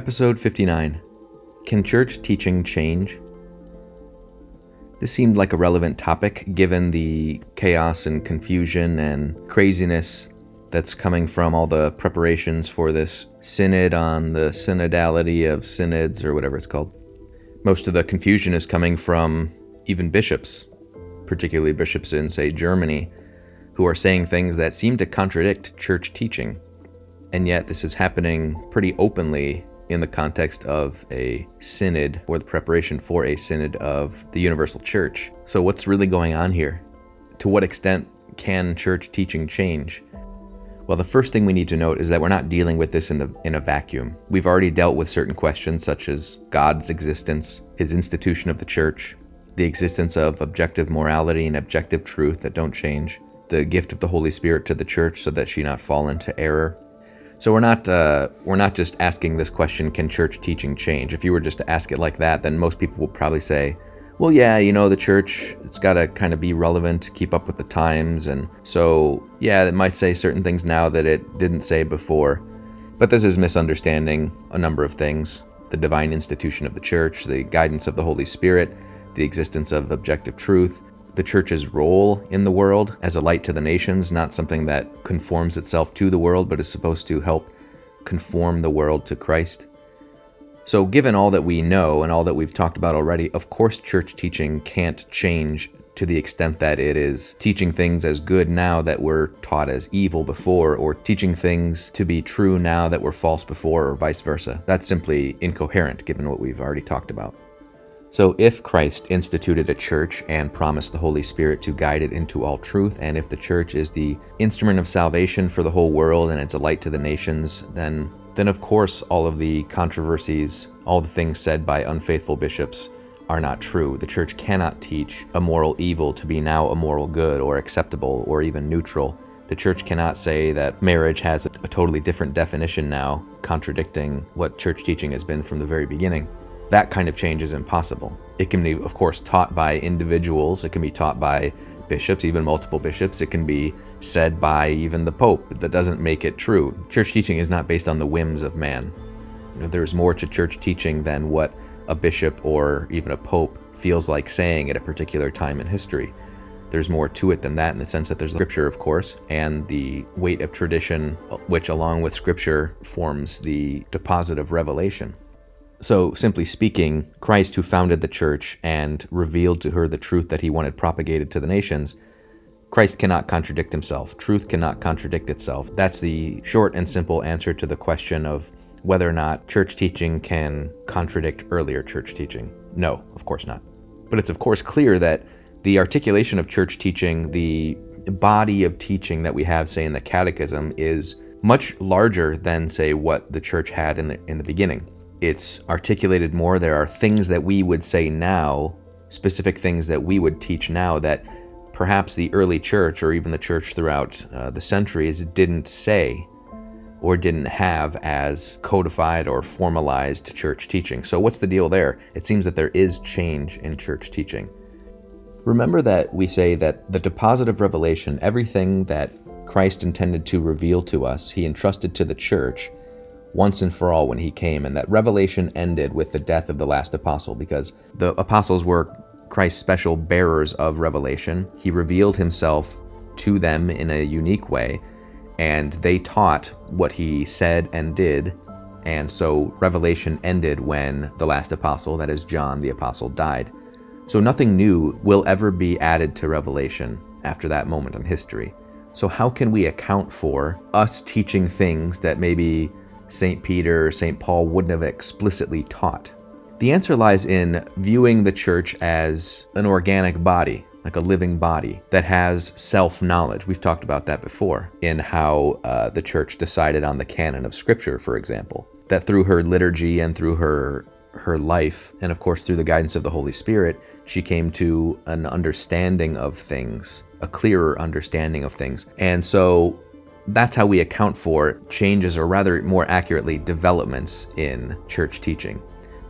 Episode 59 Can Church Teaching Change? This seemed like a relevant topic given the chaos and confusion and craziness that's coming from all the preparations for this synod on the synodality of synods or whatever it's called. Most of the confusion is coming from even bishops, particularly bishops in, say, Germany, who are saying things that seem to contradict church teaching. And yet, this is happening pretty openly in the context of a synod or the preparation for a synod of the Universal Church. So, what's really going on here? To what extent can church teaching change? Well, the first thing we need to note is that we're not dealing with this in, the, in a vacuum. We've already dealt with certain questions such as God's existence, his institution of the church, the existence of objective morality and objective truth that don't change, the gift of the Holy Spirit to the church so that she not fall into error, so we're not uh, we're not just asking this question: Can church teaching change? If you were just to ask it like that, then most people would probably say, "Well, yeah, you know, the church it's got to kind of be relevant, keep up with the times, and so yeah, it might say certain things now that it didn't say before." But this is misunderstanding a number of things: the divine institution of the church, the guidance of the Holy Spirit, the existence of objective truth, the church's role in the world as a light to the nations, not something that conforms itself to the world, but is supposed to help conform the world to Christ. So, given all that we know and all that we've talked about already, of course, church teaching can't change to the extent that it is teaching things as good now that were taught as evil before, or teaching things to be true now that were false before, or vice versa. That's simply incoherent given what we've already talked about. So, if Christ instituted a church and promised the Holy Spirit to guide it into all truth, and if the church is the instrument of salvation for the whole world and it's a light to the nations, then, then of course all of the controversies, all the things said by unfaithful bishops are not true. The church cannot teach a moral evil to be now a moral good or acceptable or even neutral. The church cannot say that marriage has a, totally different definition now, contradicting what church teaching has been from the very beginning that kind of change is impossible. It can be, of course, taught by individuals, it can be taught by bishops, even multiple bishops, it can be said by even the Pope. That doesn't make it true. Church teaching is not based on the whims of man. You know, there's more to church teaching than what a bishop or even a pope feels like saying at a particular time in history. There's more to it than that in the sense that there's scripture, of course, and the weight of tradition, which, along with scripture, forms the deposit of revelation. So, simply speaking, Christ, who founded the church and revealed to her the truth that he wanted propagated to the nations, Christ cannot contradict himself. Truth cannot contradict itself. That's the short and simple answer to the question of whether or not church teaching can contradict earlier church teaching. No, of course not. But it's of course clear that the articulation of church teaching, the body of teaching that we have, say, in the catechism, is much larger than, say, what the church had in the, in the beginning it's articulated more. There are things that we would say now, specific things that we would teach now that perhaps the early church or even the church throughout uh, the centuries didn't say or didn't have as codified or formalized church teaching. So, what's the deal there? It seems that there is change in church teaching. Remember that we say that the deposit of revelation, everything that Christ intended to reveal to us, he entrusted to the church once and for all when he came, and that revelation ended with the death of the last apostle because the apostles were Christ's special bearers of revelation. He revealed himself to them in a unique way, and they taught what he said and did. And so revelation ended when the last apostle, that is John the apostle, died. So nothing new will ever be added to revelation after that moment in history. So, how can we account for us teaching things that maybe St. Peter or St. Paul wouldn't have explicitly taught? The answer lies in viewing the church as an organic body, like a living body that has self knowledge. We've talked about that before in how uh, the church decided on the canon of Scripture, for example. That through her liturgy and through her her life, and of course through the guidance of the Holy Spirit, she came to an understanding of things, a clearer understanding of things. And so that's how we account for changes, or rather, more accurately, developments in church teaching.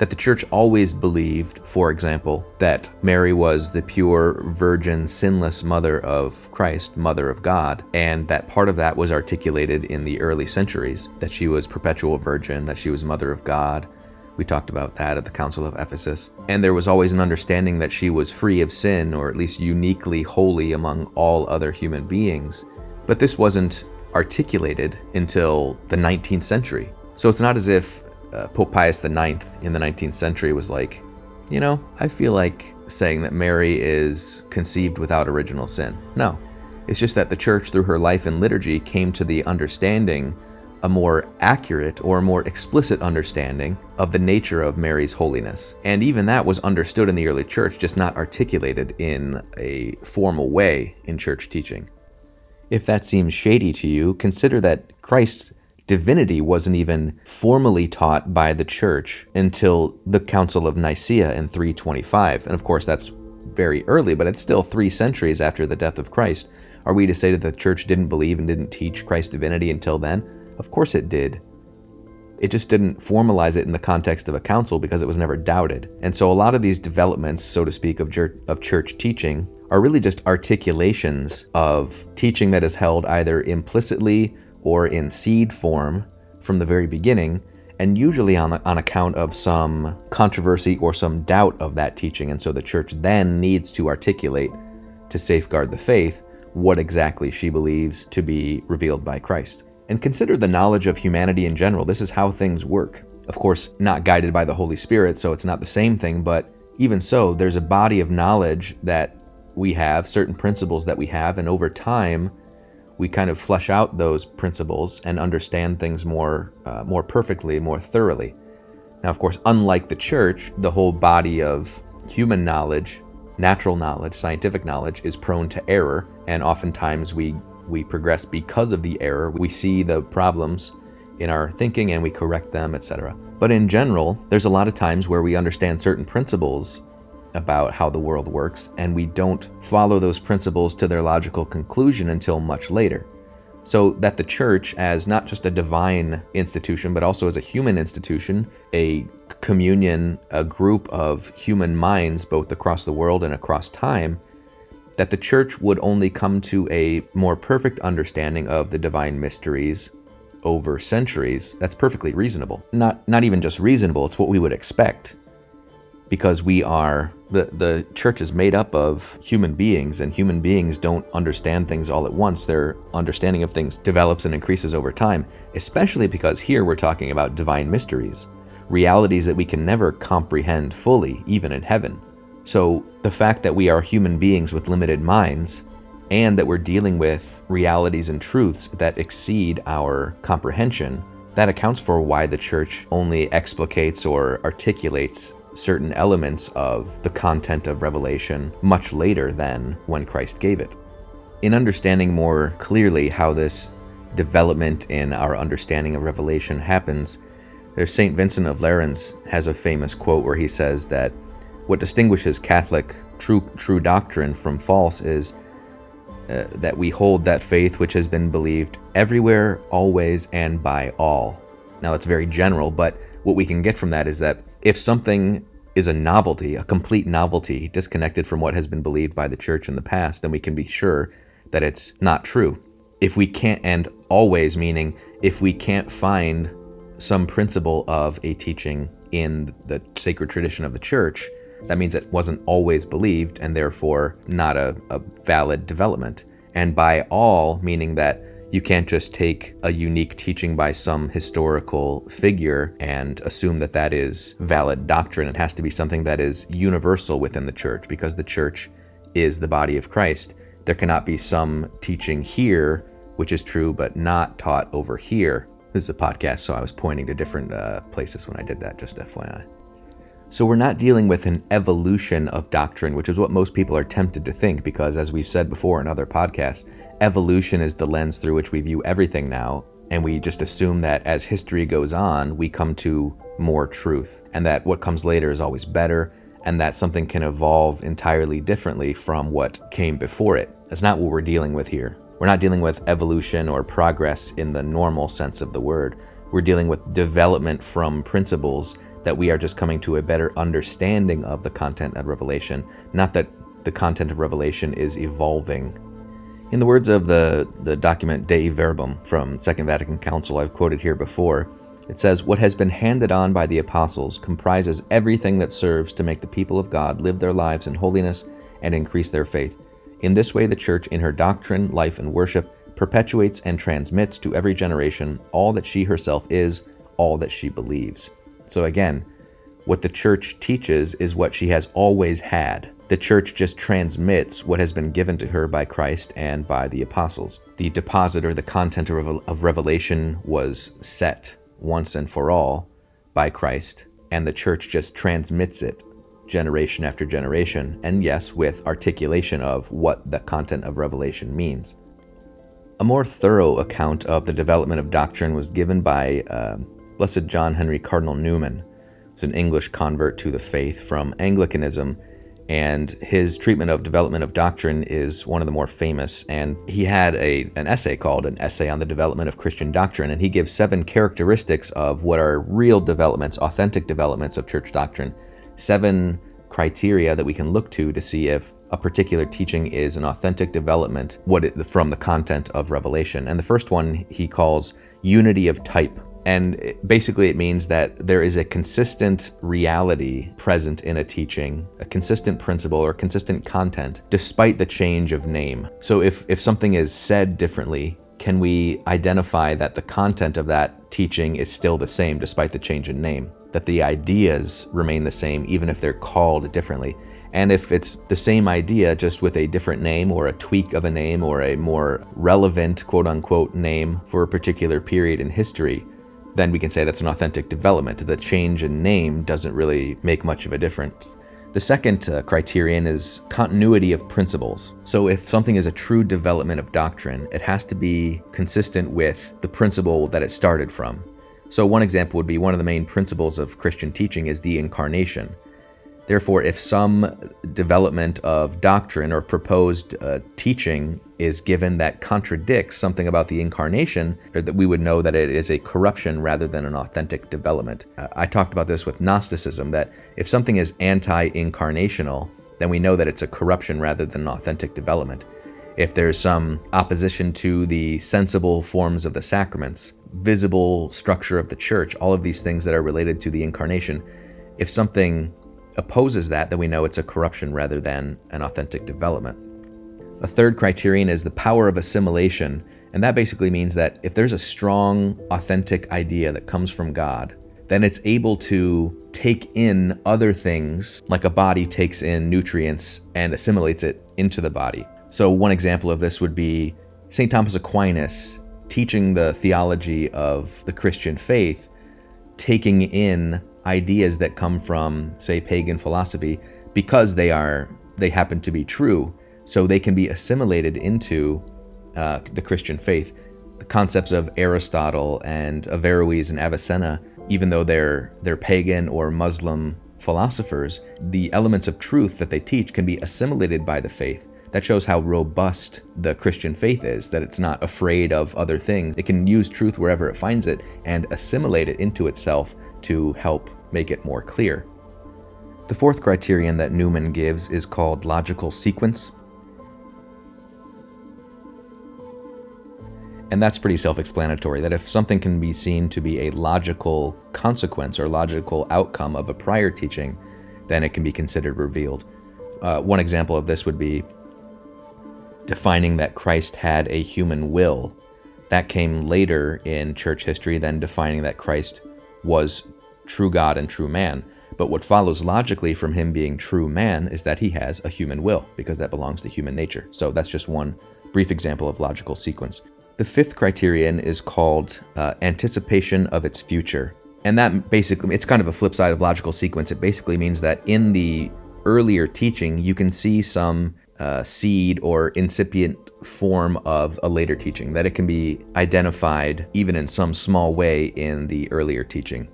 that the church always believed, for example, that Mary was the pure, virgin, sinless mother of Christ, mother of God, and that part of that was articulated in the early centuries, that she was perpetual virgin, that she was mother of God. We talked about that at the Council of Ephesus. And there was always an understanding that she was free of sin, or at least uniquely holy among all other human beings. But this wasn't articulated until the 19th century. So it's not as if uh, Pope Pius IX in the 19th century was like, you know, I feel like saying that Mary is conceived without original sin. No. It's just that the church, through her life and liturgy, came to the understanding, a more accurate or more explicit understanding of the nature of Mary's holiness. And even that was understood in the early church, just not articulated in a formal way in church teaching. If that seems shady to you, consider that Christ's divinity wasn't even formally taught by the church until the Council of Nicaea in 325. And of course, that's very early, but it's still three centuries after the death of Christ. Are we to say that the church didn't believe and didn't teach Christ's divinity until then? Of course it did. It just didn't formalize it in the context of a council because it was never doubted. And so a lot of these developments, so to speak, of church, of church teaching are really just articulations of teaching that is held either implicitly or in seed form from the very beginning, and usually on, on account of some controversy or some doubt of that teaching. And so the church then needs to articulate to safeguard the faith what exactly she believes to be revealed by Christ. And consider the knowledge of humanity in general. This is how things work. Of course, not guided by the Holy Spirit, so it's not the same thing, but even so, there's a body of knowledge that we have, certain principles that we have, and over time, we kind of flesh out those principles and understand things more uh, more perfectly, more thoroughly. Now, of course, unlike the church, the whole body of human knowledge, natural knowledge, scientific knowledge is prone to error, and oftentimes we we progress because of the error. We see the problems in our thinking and we correct them, etc. But in general, there's a lot of times where we understand certain principles about how the world works, and we don't follow those principles to their logical conclusion until much later. So that the church, as not just a divine institution, but also as a human institution, a communion, a group of human minds, both across the world and across time, that the church would only come to a more perfect understanding of the divine mysteries over centuries, that's perfectly reasonable. Not not even just reasonable, it's what we would expect because we are the, the church is made up of human beings and human beings don't understand things all at once. Their understanding of things develops and increases over time especially because here we're talking about divine mysteries realities that we can never comprehend fully even in heaven. So the fact that we are human beings with limited minds and that we're dealing with realities and truths that exceed our comprehension that accounts for why the church only explicates or articulates certain elements of the content of Revelation much later than when Christ gave it. In understanding more clearly how this development in our understanding of Revelation happens, there's St. Vincent of Lerins has a famous quote where he says that what distinguishes Catholic true, true doctrine from false is uh, that we hold that faith which has been believed everywhere, always, and by all. Now, it's very general, but what we can get from that is that if something is a novelty, a complete novelty, disconnected from what has been believed by the church in the past, then we can be sure that it's not true. If we can't, and always meaning if we can't find some principle of a teaching in the sacred tradition of the church, that means it wasn't always believed and therefore not a, a valid development. And by all, meaning that you can't just take a unique teaching by some historical figure and assume that that is valid doctrine. It has to be something that is universal within the church because the church is the body of Christ. There cannot be some teaching here which is true but not taught over here. This is a podcast, so I was pointing to different uh, places when I did that, just FYI. So we're not dealing with an evolution of doctrine, which is what most people are tempted to think, because as we've said before in other podcasts, evolution is the lens through which we view everything now. And we just assume that as history goes on, we come to more truth, and that what comes later is always better, and that something can evolve entirely differently from what came before it. That's not what we're dealing with here. We're not dealing with evolution or progress in the normal sense of the word. We're dealing with development from principles that we are just coming to a better understanding of the content of Revelation, not that the content of Revelation is evolving. In the words of the, the document Dei Verbum from Second Vatican Council I've quoted here before, it says, What has been handed on by the apostles comprises everything that serves to make the people of God live their lives in holiness and increase their faith. In this way, the Church, in her doctrine, life, and worship, perpetuates and transmits to every generation all that she herself is, all that she believes. So again, what the church teaches is what she has always had. The church just transmits what has been given to her by Christ and by the apostles. The deposit or the content of revelation was set once and for all by Christ, and the church just transmits it generation after generation, and yes, with articulation of what the content of revelation means. A more thorough account of the development of doctrine was given by uh, Blessed John Henry Cardinal Newman, who's an English convert to the faith from Anglicanism, and his treatment of development of doctrine is one of the more famous. And he had a, an essay called An Essay on the Development of Christian Doctrine, and he gives seven characteristics of what are real developments, authentic developments of church doctrine, seven criteria that we can look to to see if a particular teaching is an authentic development what it, from the content of revelation. And the first one he calls unity of type and basically, it means that there is a consistent reality present in a teaching, a consistent principle or consistent content, despite the change of name. So, if, if something is said differently, can we identify that the content of that teaching is still the same despite the change in name? That the ideas remain the same even if they're called differently? And if it's the same idea, just with a different name or a tweak of a name or a more relevant quote unquote name for a particular period in history, then we can say that's an authentic development. The change in name doesn't really make much of a difference. The second uh, criterion is continuity of principles. So, if something is a true development of doctrine, it has to be consistent with the principle that it started from. So, one example would be one of the main principles of Christian teaching is the incarnation. Therefore, if some development of doctrine or proposed uh, teaching is given that contradicts something about the incarnation, that we would know that it is a corruption rather than an authentic development. Uh, I talked about this with Gnosticism that if something is anti incarnational, then we know that it's a corruption rather than an authentic development. If there's some opposition to the sensible forms of the sacraments, visible structure of the church, all of these things that are related to the incarnation, if something opposes that, then we know it's a corruption rather than an authentic development. A third criterion is the power of assimilation, and that basically means that if there's a strong, authentic idea that comes from God, then it's able to take in other things, like a body takes in nutrients and assimilates it into the body. So, one example of this would be St. Thomas Aquinas teaching the theology of the Christian faith, taking in ideas that come from, say, pagan philosophy because they are they happen to be true, so they can be assimilated into uh, the Christian faith. The concepts of Aristotle and Averroes and Avicenna, even though they're they're pagan or Muslim philosophers, the elements of truth that they teach can be assimilated by the faith. That shows how robust the Christian faith is, that it's not afraid of other things. It can use truth wherever it finds it and assimilate it into itself to help make it more clear. The fourth criterion that Newman gives is called logical sequence. And that's pretty self explanatory that if something can be seen to be a logical consequence or logical outcome of a prior teaching, then it can be considered revealed. Uh, one example of this would be defining that Christ had a human will. That came later in church history than defining that Christ was true God and true man. But what follows logically from him being true man is that he has a human will, because that belongs to human nature. So that's just one brief example of logical sequence. The fifth criterion is called uh, anticipation of its future. And that basically, it's kind of a flip side of logical sequence. It basically means that in the earlier teaching, you can see some uh, seed or incipient form of a later teaching, that it can be identified even in some small way in the earlier teaching.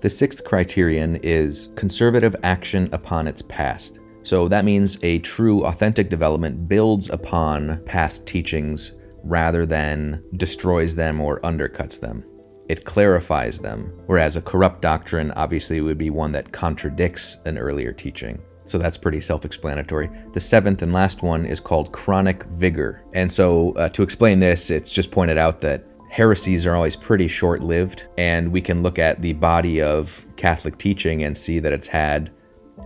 The sixth criterion is conservative action upon its past. So that means a true, authentic development builds upon past teachings rather than destroys them or undercuts them. it clarifies them, whereas a corrupt doctrine obviously would be one that contradicts an earlier teaching. So that's pretty self explanatory. The seventh and last one is called chronic vigor. And so uh, to explain this, it's just pointed out that heresies are always pretty short lived, and we can look at the body of Catholic teaching and see that it's had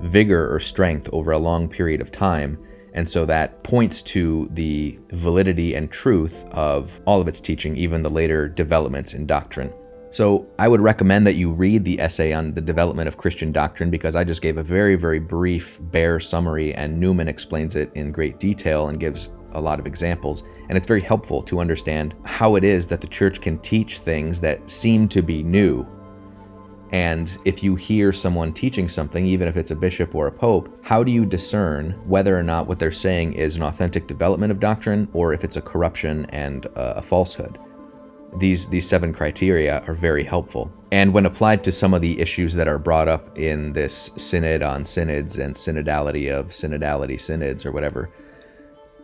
vigor or strength over a long period of time. And so that points to the validity and truth of all of its teaching, even the later developments in doctrine. So I would recommend that you read the essay on the development of Christian doctrine because I just gave a very, very brief, bare summary, and Newman explains it in great detail and gives a lot of examples. And it's very helpful to understand how it is that the church can teach things that seem to be new and if you hear someone teaching something, even if it's a bishop or a pope, how do you discern whether or not what they're saying is an authentic development of doctrine or if it's a corruption and a falsehood? These, these seven criteria are very helpful. And when applied to some of the issues that are brought up in this synod on synods and synodality of synodality synods or whatever,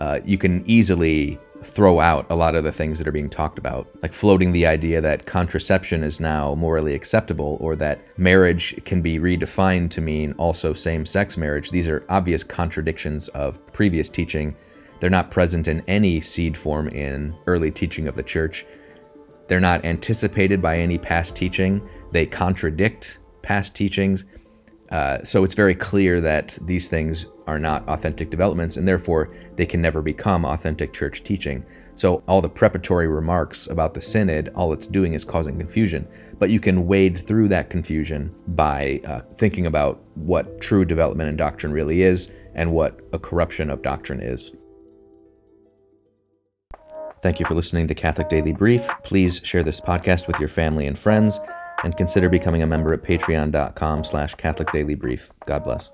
uh, you can easily throw out a lot of the things that are being talked about, like floating the idea that contraception is now morally acceptable or that marriage can be redefined to mean also same sex marriage. These are obvious contradictions of previous teaching. They're not present in any seed form in early teaching of the church. They're not anticipated by any past teaching. They contradict past teachings. Uh, so it's very clear that these things are not authentic developments, and therefore they can never become authentic church teaching. So all the preparatory remarks about the synod, all it's doing is causing confusion. But you can wade through that confusion by uh, thinking about what true development in doctrine really is and what a corruption of doctrine is. Thank you for listening to Catholic Daily Brief. Please share this podcast with your family and friends and consider becoming a member at patreon.com slash Catholic Daily Brief. God bless.